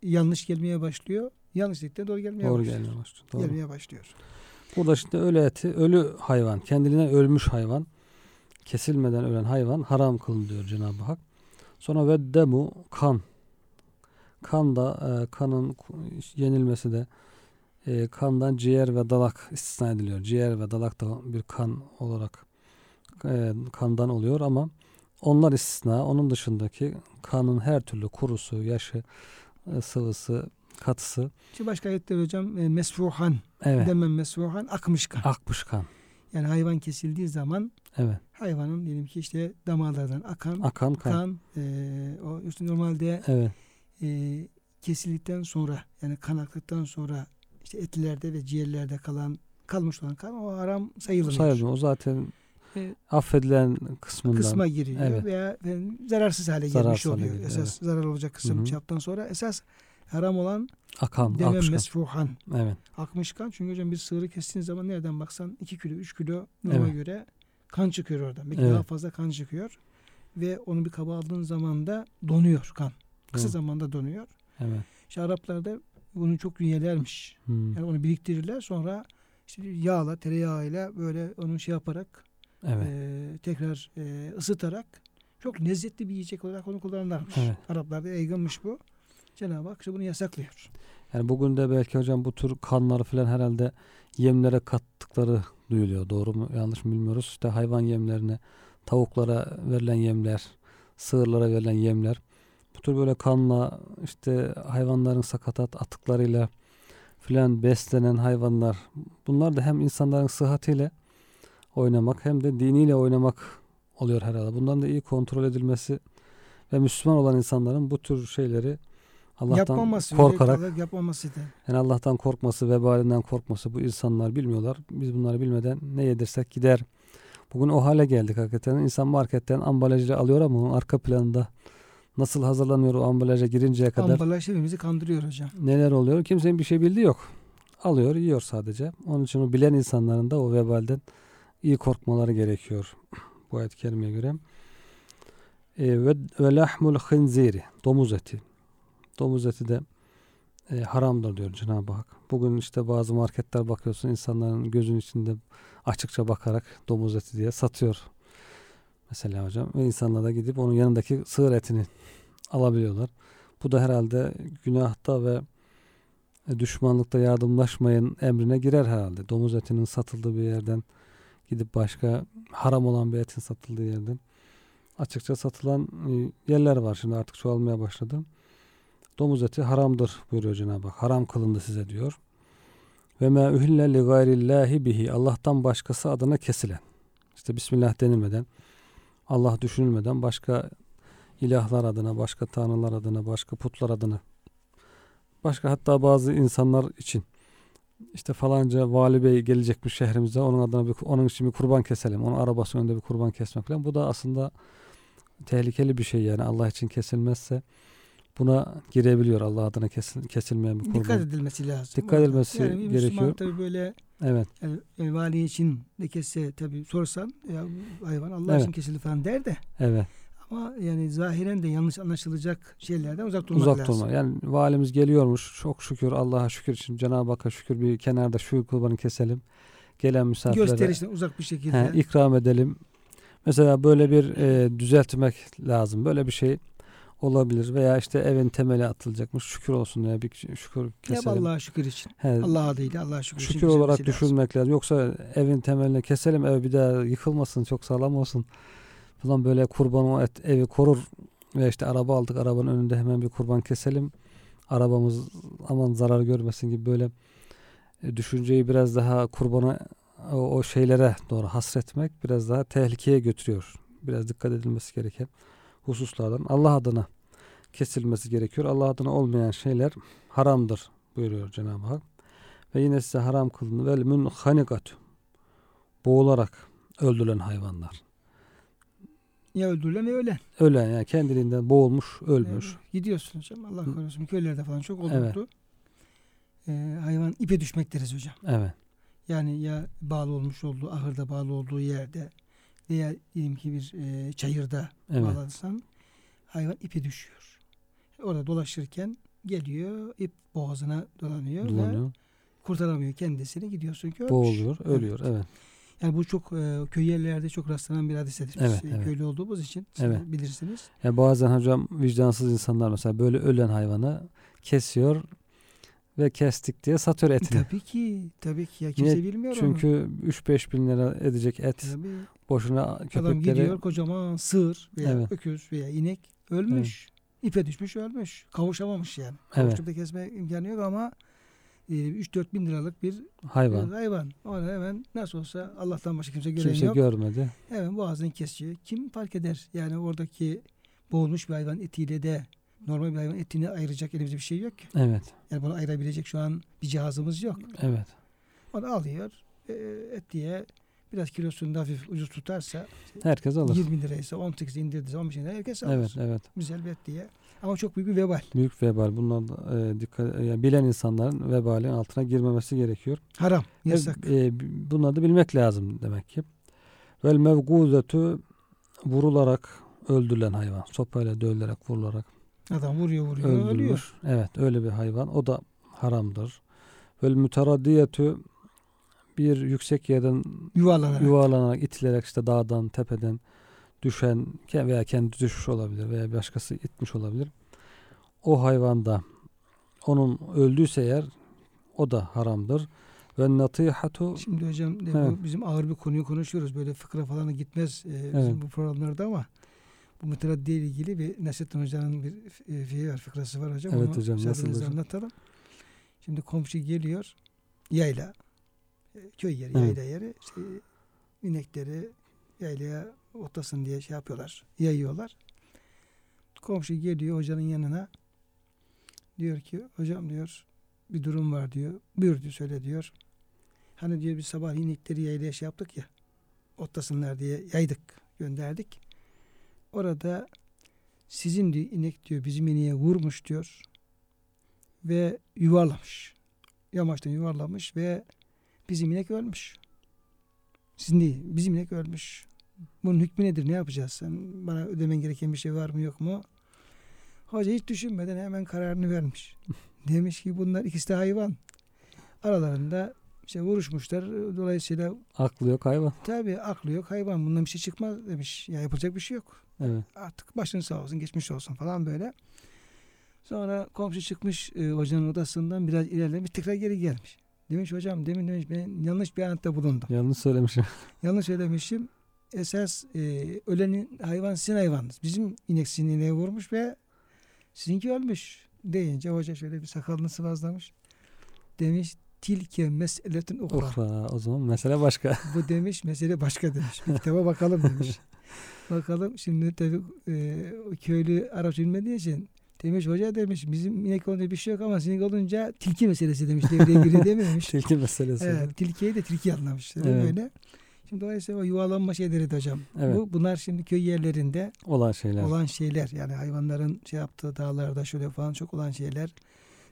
A: yanlış gelmeye başlıyor. Yanlış dedikleri doğru gelmeye
B: doğru
A: başlıyor.
B: gelmeye başlıyor. Doğru.
A: Gelmeye başlıyor.
B: Burada şimdi ölü eti, ölü hayvan, kendiliğinden ölmüş hayvan, kesilmeden ölen hayvan haram kılınıyor Cenab-ı Hak. Sonra ve demu kan. Kan da e, kanın yenilmesi de e, kandan ciğer ve dalak istisna ediliyor. Ciğer ve dalak da bir kan olarak e, kandan oluyor ama onlar istisna. Onun dışındaki kanın her türlü kurusu, yaşı, e, sıvısı, katısı.
A: Şimdi başka ayetler hocam e, mesfuhan
B: Evet.
A: demem mesfuhan akmış kan.
B: Akmış kan.
A: Yani hayvan kesildiği zaman
B: Evet.
A: Hayvanın diyelim ki işte damarlardan akan
B: Akan kan.
A: kan e, o işte normalde
B: Evet.
A: e, kesildikten sonra yani kan aktıktan sonra işte etlerde ve ciğerlerde kalan kalmış olan kan o haram sayılmıyor.
B: Sayılmıyor. O zaten
A: E,
B: affedilen kısmından.
A: kısma giriyor
B: Evet.
A: veya efendim, zararsız hale
B: Zararsız
A: gelmiş
B: hale
A: oluyor.
B: geliyor,
A: Esas zarar olacak kısım
B: Hı hı.
A: çaptan sonra esas haram olan
B: akan,
A: demem mesfuhan.
B: Evet.
A: Akmış kan. Çünkü hocam bir sığırı kestiğiniz zaman nereden baksan 2 kilo 3 kilo norma
B: Evet.
A: göre kan çıkıyor oradan. Belki
B: Evet.
A: daha fazla kan çıkıyor. Ve onu bir kaba aldığın zaman da donuyor kan. Kısa
B: Evet.
A: zamanda donuyor.
B: Evet.
A: İşte Araplarda bunu çok üyelermiş.
B: Hmm.
A: Yani onu biriktirirler sonra işte yağla tereyağıyla böyle onu şey yaparak
B: Evet.
A: e, tekrar e, ısıtarak çok lezzetli bir yiyecek olarak onu kullanırlarmış.
B: Evet.
A: Araplarda yaygınmış bu. Cenab-ı Hak işte bunu yasaklıyor.
B: Yani bugün de belki hocam bu tür kanları falan herhalde yemlere kattıkları duyuluyor. Doğru mu yanlış mı bilmiyoruz. İşte hayvan yemlerine, tavuklara verilen yemler, sığırlara verilen yemler. Bu tür böyle kanla işte hayvanların sakatat atıklarıyla filan beslenen hayvanlar. Bunlar da hem insanların sıhhatiyle oynamak hem de diniyle oynamak oluyor herhalde. Bunların da iyi kontrol edilmesi ve Müslüman olan insanların bu tür şeyleri Allah'tan
A: yapmaması,
B: korkarak
A: yapmaması da.
B: yani Allah'tan korkması, vebalinden korkması bu insanlar bilmiyorlar. Biz bunları bilmeden ne yedirsek gider. Bugün o hale geldik hakikaten. İnsan marketten ambalajı alıyor ama onun arka planında nasıl hazırlanıyor o ambalaja girinceye kadar
A: Ambalaj hepimizi kandırıyor hocam.
B: neler oluyor kimsenin bir şey bildiği yok. Alıyor, yiyor sadece. Onun için o bilen insanların da o vebalden iyi korkmaları gerekiyor. Bu ayet-i kerimeye göre. E, ve, ve lahmul hınziri. Domuz eti. Domuz eti de e, haramdır diyor Cenab-ı Hak. Bugün işte bazı marketler bakıyorsun insanların gözünün içinde açıkça bakarak domuz eti diye satıyor. Mesela hocam. Ve insanlar da gidip onun yanındaki sığır etini alabiliyorlar. Bu da herhalde günahta ve düşmanlıkta yardımlaşmayın emrine girer herhalde. Domuz etinin satıldığı bir yerden gidip başka haram olan bir etin satıldığı yerden açıkça satılan e, yerler var. Şimdi artık çoğalmaya başladı. Domuz eti haramdır buyuruyor Cenab-ı Hak. Haram kılındı size diyor. Ve ma uhille li gayrillahi bihi. Allah'tan başkası adına kesilen. İşte Bismillah denilmeden, Allah düşünülmeden başka ilahlar adına, başka tanrılar adına, başka putlar adına, başka hatta bazı insanlar için işte falanca vali bey gelecekmiş şehrimize onun adına bir, onun için bir kurban keselim. Onun arabası önünde bir kurban kesmek falan. Bu da aslında tehlikeli bir şey yani Allah için kesilmezse buna girebiliyor Allah adına kesil, kesilmeyen bir kurban.
A: Dikkat edilmesi lazım.
B: Dikkat edilmesi
A: yani Müslüman
B: gerekiyor.
A: tabii böyle
B: Evet.
A: yani, yani vali için de kesse tabii sorsan ya hayvan Allah
B: Evet.
A: için kesildi falan der de
B: Evet.
A: ama yani zahiren de yanlış anlaşılacak şeylerden uzak durmak
B: Uzak
A: lazım.
B: durma. Yani valimiz geliyormuş. Çok şükür Allah'a şükür için Cenab-ı Hakk'a şükür bir kenarda şu kurbanı keselim. Gelen misafirlere
A: Gösterişten uzak bir şekilde.
B: he, ikram edelim. Mesela böyle bir e, düzeltmek lazım. Böyle bir şey olabilir veya işte evin temeli atılacakmış. Şükür olsun ya bir şükür
A: Yap
B: keselim.
A: Allah'a şükür için.
B: He,
A: Allah adıyla Allah'a şükür için.
B: şükür
A: güzel bir
B: olarak
A: şey lazım.
B: düşünmek lazım. Yoksa evin temeline keselim ev bir daha yıkılmasın çok sağlam olsun falan böyle kurban o et, evi korur ve işte araba aldık arabanın önünde hemen bir kurban keselim arabamız aman zarar görmesin gibi böyle e, düşünceyi biraz daha kurbana o şeylere doğru hasretmek biraz daha tehlikeye götürüyor. Biraz dikkat edilmesi gereken hususlardan Allah adına kesilmesi gerekiyor. Allah adına olmayan şeyler haramdır buyuruyor Cenab-ı Hak. Ve yine size haram kılındı. Vel munhanikatü. Boğularak öldürülen hayvanlar.
A: Ya öldürülen ya ölen.
B: Ölen yani kendiliğinden boğulmuş, ölmüş.
A: Yani gidiyorsun hocam Allah korusun köylerde falan çok
B: Evet.
A: olurdu. Ee, hayvan ipe düşmek deriz hocam.
B: Evet.
A: Yani ya bağlı olmuş olduğu ahırda bağlı olduğu yerde veya diyelim ki bir e, çayırda
B: Evet.
A: bağlansan hayvan ipe düşüyor. Orada dolaşırken geliyor ip boğazına dolanıyor, ve
B: Dolanıyor.
A: kurtaramıyor kendisini gidiyorsun ki ölmüş.
B: Boğuluyor, ölüyor. Evet.
A: Yani bu çok e, köy yerlerde çok rastlanan bir hadisedir. Biz,
B: Evet,
A: e,
B: evet.
A: Köylü olduğumuz için
B: Evet.
A: bilirsiniz.
B: Yani bazen hocam vicdansız insanlar mesela böyle ölen hayvanı kesiyor ve kestik diye satıyor etini.
A: Tabii ki. Tabii ki. Ya kimse bilmiyor onu.
B: Çünkü 3-5 bin lira edecek et
A: Tabii.
B: boşuna
A: Adam
B: köpeklere
A: gidiyor kocaman sığır veya
B: Evet.
A: öküz veya inek ölmüş. İpe düşmüş ölmüş. Kavuşamamış yani.
B: Evet.
A: Kavuştup da kesme imkanı yok ama e, 3-4 bin liralık bir
B: hayvan.
A: bir hayvan. Onu hemen nasıl olsa Allah'tan başka kimse gören
B: Kimse
A: yok.
B: görmedi.
A: Hemen boğazını kesiyor. Kim fark eder? Yani oradaki boğulmuş bir hayvan etiyle de normal bir hayvan etini ayıracak elimizde bir şey yok ki.
B: Evet.
A: Yani bunu ayırabilecek şu an bir cihazımız yok.
B: Evet.
A: Onu alıyor. e, et diye biraz kilosunu da hafif ucuz tutarsa
B: Herkes alır.
A: 20 liraysa 18 indirdiyse 15 liraya herkes alır.
B: Evet, evet.
A: Güzel bir et diye. Ama çok büyük bir vebal.
B: Büyük vebal. Bunlar da, e, dikkat yani bilen insanların vebalin altına girmemesi gerekiyor.
A: Haram. Yasak.
B: e, b- bunları da bilmek lazım demek ki. Vel mevguzetu vurularak öldürülen hayvan. Sopayla dövülerek vurularak
A: Adam vuruyor vuruyor ölüyor.
B: öldürülür. Evet öyle bir hayvan. O da haramdır. Vel müteraddiyetü bir yüksek yerden
A: Yuvarlanarak.
B: yuvarlanarak itilerek işte dağdan tepeden düşen veya kendi düşmüş olabilir veya başkası itmiş olabilir. O hayvanda onun öldüyse eğer o da haramdır. Ve natihatu
A: Şimdi hocam
B: Evet.
A: bu bizim ağır bir konuyu konuşuyoruz. Böyle fıkra falan gitmez e, bizim
B: Evet.
A: bu programlarda ama bu müteraddi ile ilgili bir Nasrettin Hoca'nın bir e, fiyi var, fıkrası var hocam.
B: Evet
A: Onu
B: hocam, nasıl hocam?
A: anlatalım. Şimdi komşu geliyor yayla köy yeri
B: Evet.
A: yayla yeri işte, inekleri yaylaya otlasın diye şey yapıyorlar yayıyorlar. Komşu geliyor hocanın yanına diyor ki hocam diyor bir durum var diyor. Buyur diyor söyle diyor. Hani diyor biz sabah inekleri yaylaya şey yaptık ya otlasınlar diye yaydık gönderdik. Orada sizin diyor inek diyor bizim ineğe vurmuş diyor ve yuvarlamış. Yamaçtan yuvarlamış ve bizim inek ölmüş. Sizin değil, bizim inek ölmüş. Bunun hükmü nedir? Ne yapacağız? Sen bana ödemen gereken bir şey var mı yok mu? Hoca hiç düşünmeden hemen kararını vermiş. Demiş ki bunlar ikisi de hayvan. Aralarında işte vuruşmuşlar. Dolayısıyla
B: aklı yok hayvan.
A: tabii aklı yok hayvan. Bundan bir şey çıkmaz demiş. Ya yapılacak bir şey yok
B: Evet.
A: artık başın sağ olsun geçmiş olsun falan böyle. Sonra komşu çıkmış e, hocanın odasından biraz ilerlemiş tekrar geri gelmiş. Demiş hocam demin demiş ben yanlış bir anıtta bulundum.
B: Yanlış söylemişim.
A: yanlış söylemişim. Esas e, ölenin hayvan sizin hayvanınız. Bizim inek sizin ineğe vurmuş ve sizinki ölmüş deyince hoca şöyle bir sakalını sıvazlamış. Demiş tilke meseletin ukra.
B: Uhra, o zaman mesele başka.
A: Bu demiş mesele başka demiş. Bir kitaba bakalım demiş. bakalım şimdi tabii e, köylü Arapça bilmediği için demiş hoca demiş bizim inek olunca bir şey yok ama sinek olunca tilki meselesi demiş devreye giriyor dememiş.
B: Tilki meselesi.
A: evet, tilkiyi de tilki anlamış.
B: Evet.
A: Böyle. Şimdi dolayısıyla o yuvalanma şeyleri de hocam.
B: Evet.
A: Bu, bunlar şimdi köy yerlerinde
B: Olan şeyler.
A: olan şeyler. Yani hayvanların şey yaptığı dağlarda şöyle falan çok olan şeyler.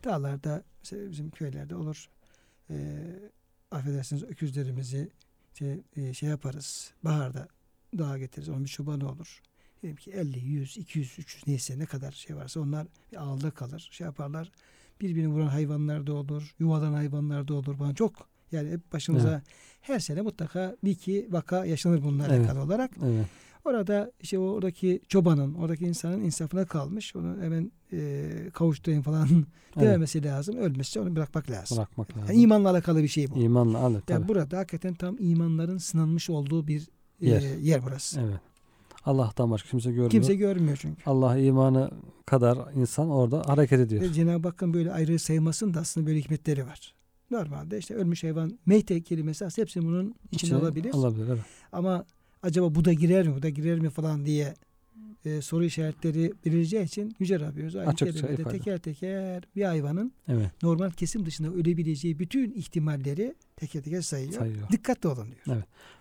A: Dağlarda mesela bizim köylerde olur. Ee, affedersiniz öküzlerimizi şey, e, şey yaparız. Baharda dağa getiririz. Onun bir çobanı olur. Diyelim ki 50, 100, 200, 300 neyse ne kadar şey varsa onlar ağılda kalır. Şey yaparlar. Birbirini vuran hayvanlar da olur. Yuvadan hayvanlar da olur. Bana çok yani hep başımıza
B: Evet.
A: her sene mutlaka bir iki vaka yaşanır bununla
B: Evet.
A: alakalı olarak.
B: Evet.
A: Orada işte oradaki çobanın, oradaki insanın insafına kalmış. Onu hemen e, kavuşturayım falan
B: evet.
A: dememesi lazım. Ölmezse onu bırakmak lazım.
B: Bırakmak lazım.
A: Yani imanla alakalı bir şey bu.
B: İmanla alır
A: Yani burada hakikaten tam imanların sınanmış olduğu bir e,
B: Yer.
A: yer, burası.
B: Evet. Allah'tan başka kimse görmüyor.
A: Kimse görmüyor çünkü.
B: Allah imanı kadar insan orada hareket ediyor.
A: Ve Cenab-ı Hakk'ın böyle ayrı saymasının da aslında böyle hikmetleri var. Normalde işte ölmüş hayvan meyte kelimesi aslında hepsi bunun içine
B: İçine
A: alabilir.
B: Alabilir evet.
A: Ama acaba bu da girer mi, bu da girer mi falan diye e, soru işaretleri belirleyeceği için Yüce Rabbimiz
B: ifade.
A: teker teker bir hayvanın
B: Evet.
A: normal kesim dışında ölebileceği bütün ihtimalleri teker teker sayıyor.
B: Sayıyor.
A: Dikkatli olun diyor.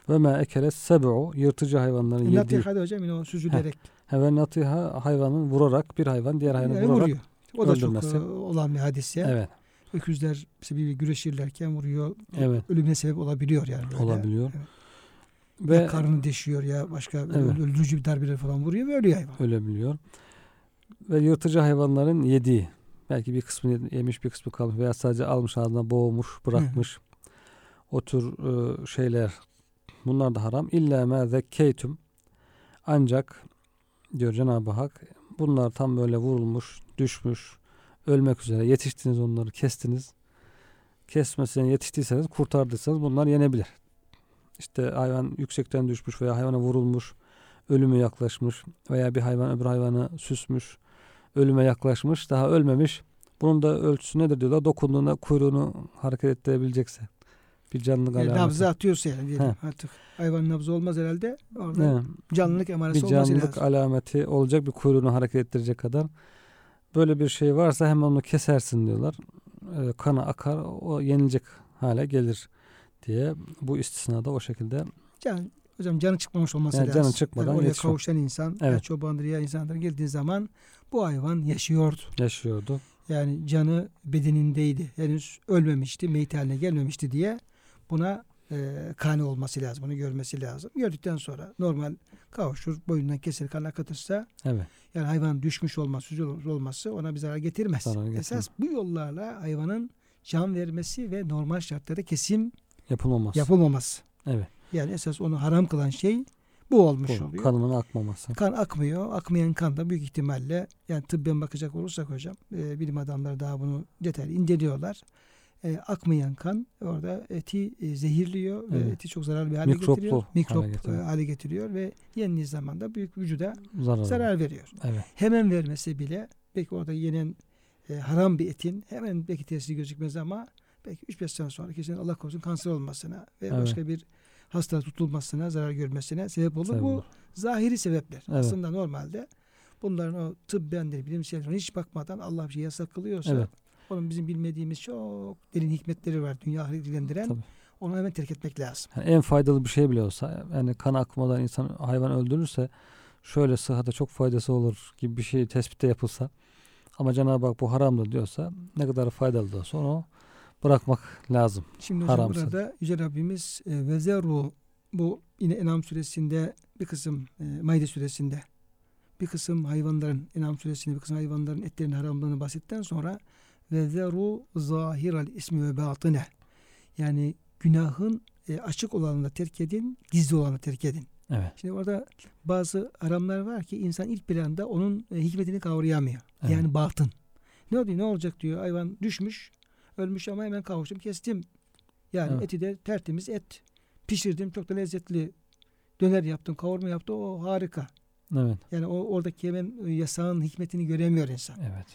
B: Ve ma ekele seb'u yırtıcı hayvanların yediği.
A: Natiha'da hocam yine o süzülerek
B: He, Ve natiha hayvanın vurarak bir hayvan diğer hayvanı
A: yani
B: vurarak
A: vuruyor. O da çok
B: öldürmesi.
A: e, olan bir hadis ya.
B: evet
A: Öküzler işte bir güreşirlerken vuruyor.
B: Evet.
A: Ölümüne sebep olabiliyor yani. Böyle.
B: olabiliyor.
A: Evet.
B: Ve
A: Ya karnını deşiyor ya başka
B: Evet.
A: öldürücü bir darbeler falan vuruyor ve ölüyor hayvan.
B: ölebiliyor. Ve yırtıcı hayvanların yediği belki bir kısmını yemiş bir kısmı kalmış veya sadece almış ağzına boğmuş bırakmış. O tür e, şeyler bunlar da haram. İlla me zekkeytüm ancak diyor Cenab-ı Hak bunlar tam böyle vurulmuş, düşmüş, ölmek üzere yetiştiniz onları kestiniz. Kesmesine yetiştiyseniz kurtardıysanız bunlar yenebilir. İşte hayvan yüksekten düşmüş veya hayvana vurulmuş, ölüme yaklaşmış veya bir hayvan öbür hayvanı süsmüş, ölüme yaklaşmış, daha ölmemiş. Bunun da ölçüsü nedir diyorlar? Dokunduğunda kuyruğunu hareket ettirebilecekse. Bir canlılık alameti.
A: nabzı atıyorsa yani diyelim
B: He.
A: artık. Hayvan nabzı olmaz herhalde. Orada
B: Evet.
A: canlılık emaresi
B: bir
A: olması
B: canlılık
A: lazım.
B: alameti olacak bir kuyruğunu hareket ettirecek kadar. Böyle bir şey varsa hemen onu kesersin diyorlar. Ee, kana akar o yenilecek hale gelir diye bu istisnada o şekilde
A: Can, hocam canı çıkmamış olması
B: Yani
A: lazım.
B: canı çıkmadan
A: yani oraya kavuşan insan, ya
B: Evet.
A: çobandır ya insandır girdiği zaman bu hayvan yaşıyordu.
B: yaşıyordu.
A: Yani canı bedenindeydi. Henüz ölmemişti, meyit haline gelmemişti diye buna e, kani olması lazım. Bunu görmesi lazım. Gördükten sonra normal kavuşur, boyundan keser, kan akıtırsa
B: Evet.
A: yani hayvan düşmüş olması, süzülmüş olması ona bir zarar getirmez.
B: Zarar getirmez.
A: Esas bu yollarla hayvanın can vermesi ve normal şartlarda kesim
B: Yapılmaması.
A: yapılmaması.
B: evet.
A: Yani esas onu haram kılan şey bu olmuş
B: Bu,
A: oluyor.
B: kanının akmaması.
A: Kan akmıyor. Akmayan kan da büyük ihtimalle yani tıbben bakacak olursak hocam e, bilim adamları daha bunu detaylı inceliyorlar. E, akmayan kan orada eti e, zehirliyor ve
B: Evet.
A: eti çok zararlı bir hale
B: Mikroplu
A: getiriyor.
B: hale
A: Mikrop
B: getiriyor.
A: e, hale getiriyor ve yendiği zaman da büyük vücuda
B: Zarar.
A: zarar veriyor.
B: Evet.
A: Hemen vermesi bile belki orada yenen e, haram bir etin hemen belki tesiri gözükmez ama belki 3-5 sene sonra kişinin Allah korusun kanser olmasına ve
B: Evet.
A: başka bir hasta tutulmasına, zarar görmesine sebep olur.
B: Sebep
A: Bu
B: olur.
A: zahiri sebepler.
B: Evet.
A: Aslında normalde bunların o tıbbendir, bilimseldir hiç bakmadan Allah bir şey yasak kılıyorsa
B: Evet.
A: onun bizim bilmediğimiz çok derin hikmetleri var. Dünya ilgilendiren.
B: Tabii.
A: Onu hemen terk etmek lazım.
B: Yani en faydalı bir şey bile olsa yani kan akmadan insan hayvan öldürürse şöyle sıhhate çok faydası olur gibi bir şey tespitte yapılsa ama Cenab-ı Hak bu haramdır diyorsa ne kadar faydalı da olsa onu bırakmak lazım.
A: Şimdi hocam
B: Haramsa.
A: burada Yüce Rabbimiz e, ve zerru bu yine Enam suresinde bir kısım e, Maide suresinde bir kısım hayvanların Enam suresinde bir kısım hayvanların etlerinin haramlığını bahsettikten sonra ve zeru zahiral ismi ve batine yani günahın e, açık olanını terk edin, gizli olanı terk edin.
B: Evet.
A: Şimdi orada bazı haramlar var ki insan ilk planda onun e, hikmetini kavrayamıyor.
B: Evet.
A: Yani batın. Ne oluyor? Ne olacak diyor. Hayvan düşmüş, ölmüş ama hemen kavuştum, kestim. Yani
B: Evet.
A: eti de tertemiz et. Pişirdim, çok da lezzetli. Döner yaptım, kavurma yaptım. O harika.
B: Evet.
A: Yani o oradaki hemen e, yasağın hikmetini göremiyor insan.
B: Evet.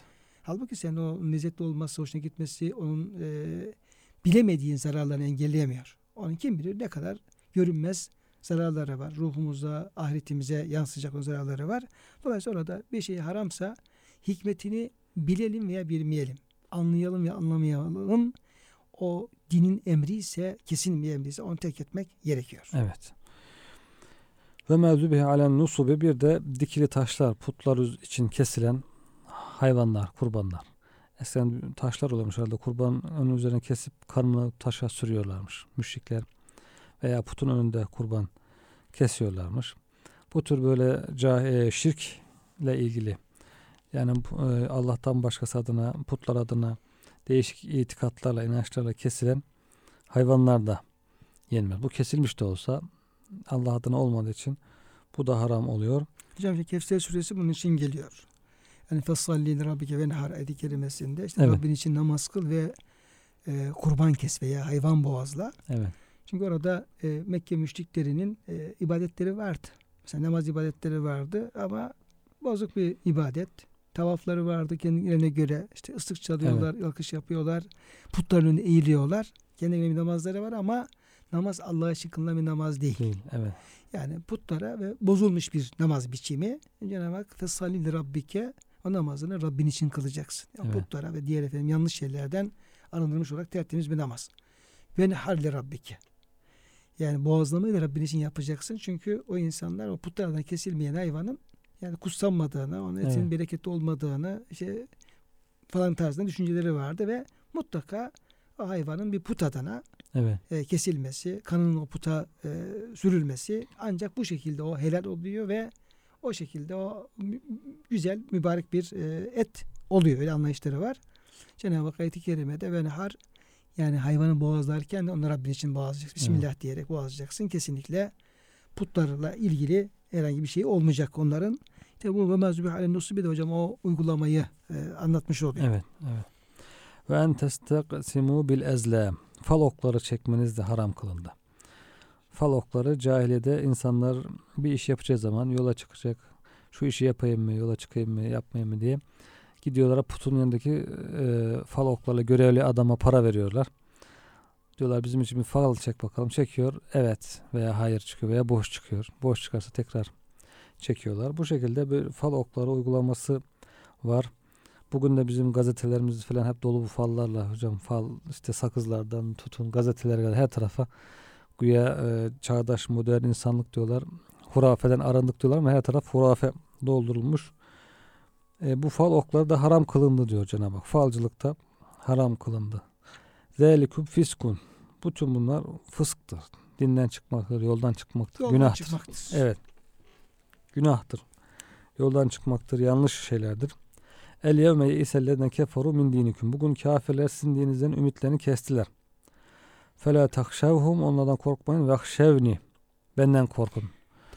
A: Halbuki sen o lezzetli olması, hoşuna gitmesi, onun e, bilemediğin zararlarını engelleyemiyor. Onun kim bilir ne kadar görünmez zararları var. Ruhumuza, ahiretimize yansıyacak o zararları var. Dolayısıyla orada bir şey haramsa hikmetini bilelim veya bilmeyelim. Anlayalım ya anlamayalım. O dinin emri ise, kesin bir emri ise onu terk etmek gerekiyor.
B: Evet. Ve mevzubihi alen nusubi bir de dikili taşlar, putlar için kesilen hayvanlar, kurbanlar. Eskiden taşlar oluyormuş herhalde. Kurban önü üzerine kesip karnını taşa sürüyorlarmış müşrikler. Veya putun önünde kurban kesiyorlarmış. Bu tür böyle şirkle ilgili yani e, Allah'tan başkası adına, putlar adına değişik itikatlarla, inançlarla kesilen hayvanlar da yenmez. Bu kesilmiş de olsa Allah adına olmadığı için bu da haram oluyor.
A: Hocam işte Kevser suresi bunun için geliyor. Yani fesalli rabbike ve nehar ayeti kerimesinde işte
B: Evet.
A: Rabbin için namaz kıl ve e, kurban kes veya hayvan boğazla.
B: Evet.
A: Çünkü orada e, Mekke müşriklerinin e, ibadetleri vardı. Mesela namaz ibadetleri vardı ama bozuk bir ibadet. Tavafları vardı kendilerine göre. işte ıslık çalıyorlar, alkış yapıyorlar. Putların önünde eğiliyorlar. Kendilerine bir namazları var ama namaz Allah'a kılınan bir namaz değil.
B: Değil. Evet.
A: Yani putlara ve bozulmuş bir namaz biçimi. Cenab-ı Hak fesalli rabbike o namazını Rabbin için kılacaksın. Yani
B: Evet.
A: Putlara ve diğer efendim yanlış şeylerden arındırmış olarak tertemiz bir namaz. Ve neharli rabbike. Yani boğazlamayı da Rabbin için yapacaksın. Çünkü o insanlar o putlardan kesilmeyen hayvanın yani kutsanmadığını, onun etin
B: Evet.
A: bereketli olmadığını işte falan tarzında düşünceleri vardı ve mutlaka o hayvanın bir put adına
B: Evet.
A: e, kesilmesi, kanının o puta e, sürülmesi ancak bu şekilde o helal oluyor ve o şekilde o güzel mübarek bir e, et oluyor. Öyle anlayışları var. Cenab-ı Hak ayet-i kerimede ve nehar yani hayvanı boğazlarken de onu Rabbin için boğazlayacaksın. Bismillah diyerek boğazlayacaksın. Kesinlikle putlarla ilgili herhangi bir şey olmayacak onların. İşte bu ve mezbi alen nusubi de hocam o uygulamayı e, anlatmış oluyor.
B: Evet. Evet. Ve en testaqsimu bil ezlam. Fal okları çekmeniz de haram kılındı. Fal okları cahiliyede insanlar bir iş yapacağı zaman yola çıkacak. Şu işi yapayım mı, yola çıkayım mı, yapmayayım mı diye gidiyorlar putun yanındaki e, fal oklarla görevli adama para veriyorlar. Diyorlar bizim için bir fal çek bakalım. Çekiyor. Evet veya hayır çıkıyor veya boş çıkıyor. Boş çıkarsa tekrar çekiyorlar. Bu şekilde bir fal okları uygulaması var. Bugün de bizim gazetelerimiz falan hep dolu bu fallarla hocam. Fal işte sakızlardan tutun gazetelere kadar her tarafa güya e, çağdaş modern insanlık diyorlar. Hurafeden arındık diyorlar ama her taraf hurafe doldurulmuş. E, bu fal okları da haram kılındı diyor Cenab-ı Hak. Falcılıkta haram kılındı. Zelikum fiskun. Bütün bunlar fısktır. Dinden çıkmaktır, yoldan çıkmaktır,
A: Yoldan
B: günahtır.
A: çıkmaktır.
B: Evet. Günahtır. Yoldan çıkmaktır, yanlış şeylerdir. El yevme ye'isellezine keferu min dinikum. Bugün kafirler sizin dininizden ümitlerini kestiler. Fela takşavhum onlardan korkmayın ve. Benden korkun.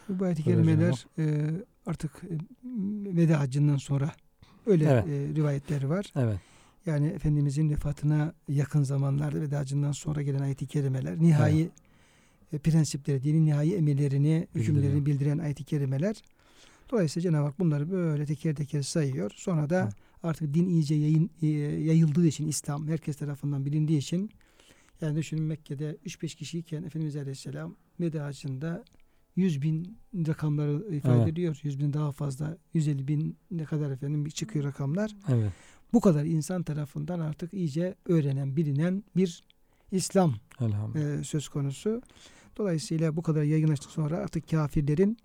A: Bu ayet-i kerimeler e, artık e, veda haccından sonra öyle
B: Evet.
A: e, rivayetleri var.
B: Evet.
A: Yani Efendimizin vefatına yakın zamanlarda veda haccından sonra gelen ayet-i kerimeler nihai e, prensipleri, dinin nihai emirlerini, hükümlerini bildiren ayet-i kerimeler. Dolayısıyla Cenab-ı Hak bunları böyle teker teker sayıyor. Sonra da
B: Evet.
A: artık din iyice yayın, e, yayıldığı için İslam herkes tarafından bilindiği için yani düşünün Mekke'de 3-5 kişiyken Efendimiz Aleyhisselam veda hacında 100 bin rakamları ifade
B: Evet.
A: ediyor. 100 bin daha fazla 150 bin ne kadar efendim çıkıyor rakamlar.
B: Evet.
A: Bu kadar insan tarafından artık iyice öğrenen, bilinen bir İslam e, söz konusu. Dolayısıyla bu kadar yaygınlaştıktan sonra artık kafirlerin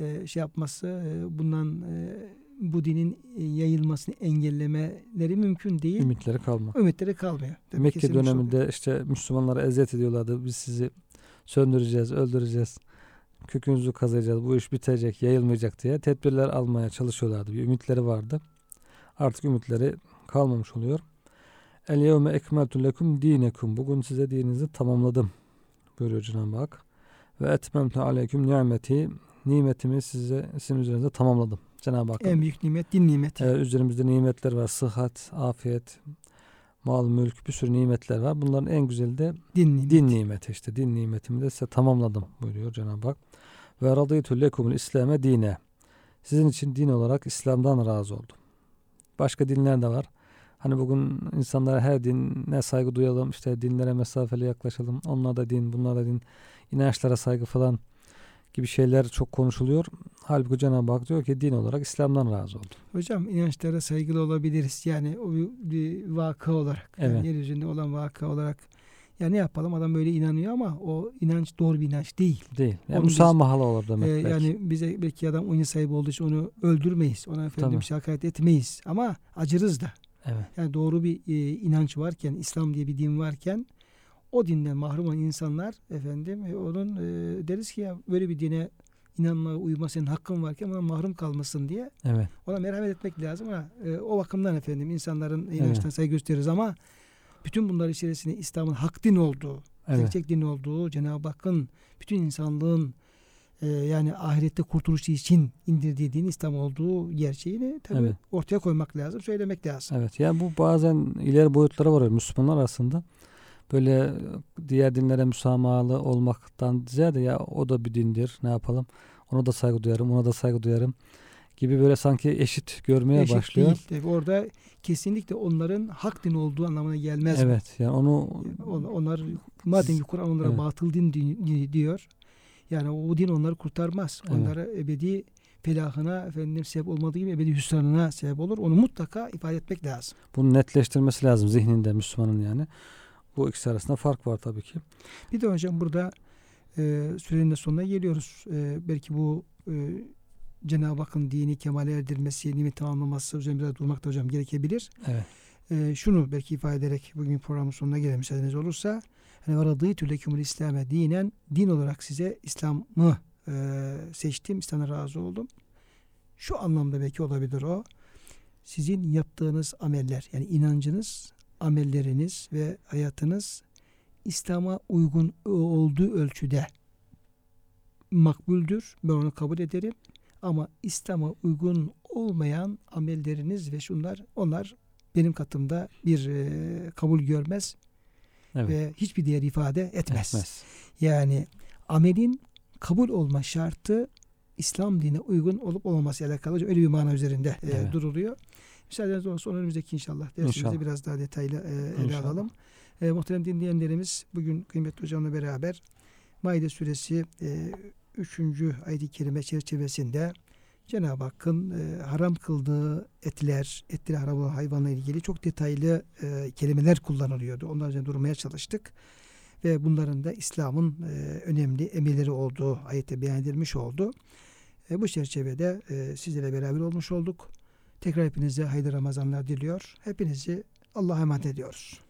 A: e, şey yapması, e, bundan e, bu dinin e, yayılmasını engellemeleri mümkün değil.
B: Ümitleri kalmak.
A: Ümitleri kalmıyor. Tabii
B: Mekke
A: kesilmiş oluyor.
B: döneminde işte Müslümanlara eziyet ediyorlardı. Biz sizi söndüreceğiz, öldüreceğiz. Kökünüzü kazıyacağız. Bu iş bitecek, yayılmayacak diye tedbirler almaya çalışıyorlardı. Bir ümitleri vardı. Artık ümitleri kalmamış oluyor. El yevme ekmeltu lekum dinekum. Bugün size dininizi tamamladım. Buyuruyor Cenab-ı Hak. Ve etmemtu aleyküm nimeti. Nimetimi size sizin üzerinize tamamladım. Cenab-ı Hak.
A: En büyük nimet din nimeti.
B: Evet, üzerimizde nimetler var. Sıhhat, afiyet, mal, mülk bir sürü nimetler var. Bunların en güzeli de
A: Din nimeti.
B: din nimeti işte. Din nimetimi de size tamamladım buyuruyor Cenab-ı Hak. Ve radıytu lekumul İslame dine. Sizin için din olarak İslam'dan razı oldum. Başka dinler de var. Hani bugün insanlara her dine saygı duyalım, işte dinlere mesafeli yaklaşalım. Onlar da din, bunlar da din. İnançlara saygı falan gibi şeyler çok konuşuluyor. Halbuki Cenab-ı Hak diyor ki din olarak İslam'dan razı oldum.
A: Hocam inançlara saygılı olabiliriz. Yani o bir, vaka olarak. Yani
B: Evet.
A: yeryüzünde olan vaka olarak. Ya ne yapalım adam böyle inanıyor ama o inanç doğru bir inanç değil.
B: Değil. Yani müsamahalı olur demek
A: Ee,
B: belki.
A: yani bize belki adam oyun sahibi olduğu için onu öldürmeyiz. Ona efendim
B: Tabii.
A: bir hakaret etmeyiz. Ama acırız da.
B: Evet.
A: Yani doğru bir e, inanç varken, İslam diye bir din varken o dinden mahrum olan insanlar efendim e, onun e, deriz ki ya böyle bir dine inanmaya uyma senin hakkın varken ona mahrum kalmasın diye
B: Evet.
A: ona merhamet etmek lazım ama e, o bakımdan efendim insanların inançtan saygı gösteririz ama bütün bunlar içerisinde İslam'ın hak din olduğu,
B: Evet.
A: gerçek din olduğu, Cenab-ı Hakk'ın bütün insanlığın e, yani ahirette kurtuluşu için indirdiği din İslam olduğu gerçeğini tabii
B: Evet.
A: ortaya koymak lazım, söylemek lazım.
B: Evet. Yani bu bazen ileri boyutlara varıyor Müslümanlar arasında. Böyle diğer dinlere müsamahalı olmaktan ziyade ya o da bir dindir. Ne yapalım? Ona da saygı duyarım, ona da saygı duyarım gibi böyle sanki eşit görmeye
A: Eşit
B: başlıyor.
A: değil. Tabii orada kesinlikle onların hak din olduğu anlamına gelmez.
B: Evet. Yani onu
A: On- Onlar madem ki Kur'an onlara
B: Evet.
A: batıl din di- di- diyor. Yani o din onları kurtarmaz.
B: Evet.
A: Onlara ebedi felahına efendim sebep olmadığı gibi ebedi hüsranına sebep olur. Onu mutlaka ifade etmek lazım.
B: bunu netleştirmesi lazım zihninde Müslümanın yani. Bu ikisi arasında fark var tabii ki.
A: Bir de hocam burada e, sürenin de sonuna geliyoruz. E, belki bu e, Cenab-ı Hakk'ın dini kemale erdirmesi, nimet tamamlaması üzerine biraz durmak da hocam gerekebilir.
B: Evet.
A: e, şunu belki ifade ederek bugün programın sonuna gelelim müsaadeniz olursa. Hani varadığı türlekümül İslam'e dinen din olarak size İslam'ı e, seçtim. İslam'a razı oldum. Şu anlamda belki olabilir o. Sizin yaptığınız ameller yani inancınız, amelleriniz ve hayatınız İslam'a uygun olduğu ölçüde makbuldür. Ben onu kabul ederim. Ama İslam'a uygun olmayan amelleriniz ve şunlar onlar benim katımda bir e, kabul görmez
B: Evet.
A: ve hiçbir değer ifade etmez.
B: Etmez.
A: Yani amelin kabul olma şartı İslam dinine uygun olup olmaması alakalı öyle bir mana üzerinde e,
B: Evet.
A: duruluyor. Müsaadeniz olursa önümüzdeki inşallah dersimizde
B: İnşallah.
A: biraz daha detaylı e, ele
B: İnşallah.
A: alalım. E, muhterem dinleyenlerimiz bugün kıymetli hocamla beraber Maide suresi e, 3. ayet-i kerime çerçevesinde Cenab-ı Hakk'ın e, haram kıldığı etler, etleri haram olan hayvanla ilgili çok detaylı e, kelimeler kullanılıyordu. Onlar üzerine durmaya çalıştık. Ve bunların da İslam'ın e, önemli emirleri olduğu ayette beyan edilmiş oldu. E, bu çerçevede e, sizlerle beraber olmuş olduk. Tekrar hepinize hayırlı Ramazanlar diliyor. Hepinizi Allah'a emanet ediyoruz.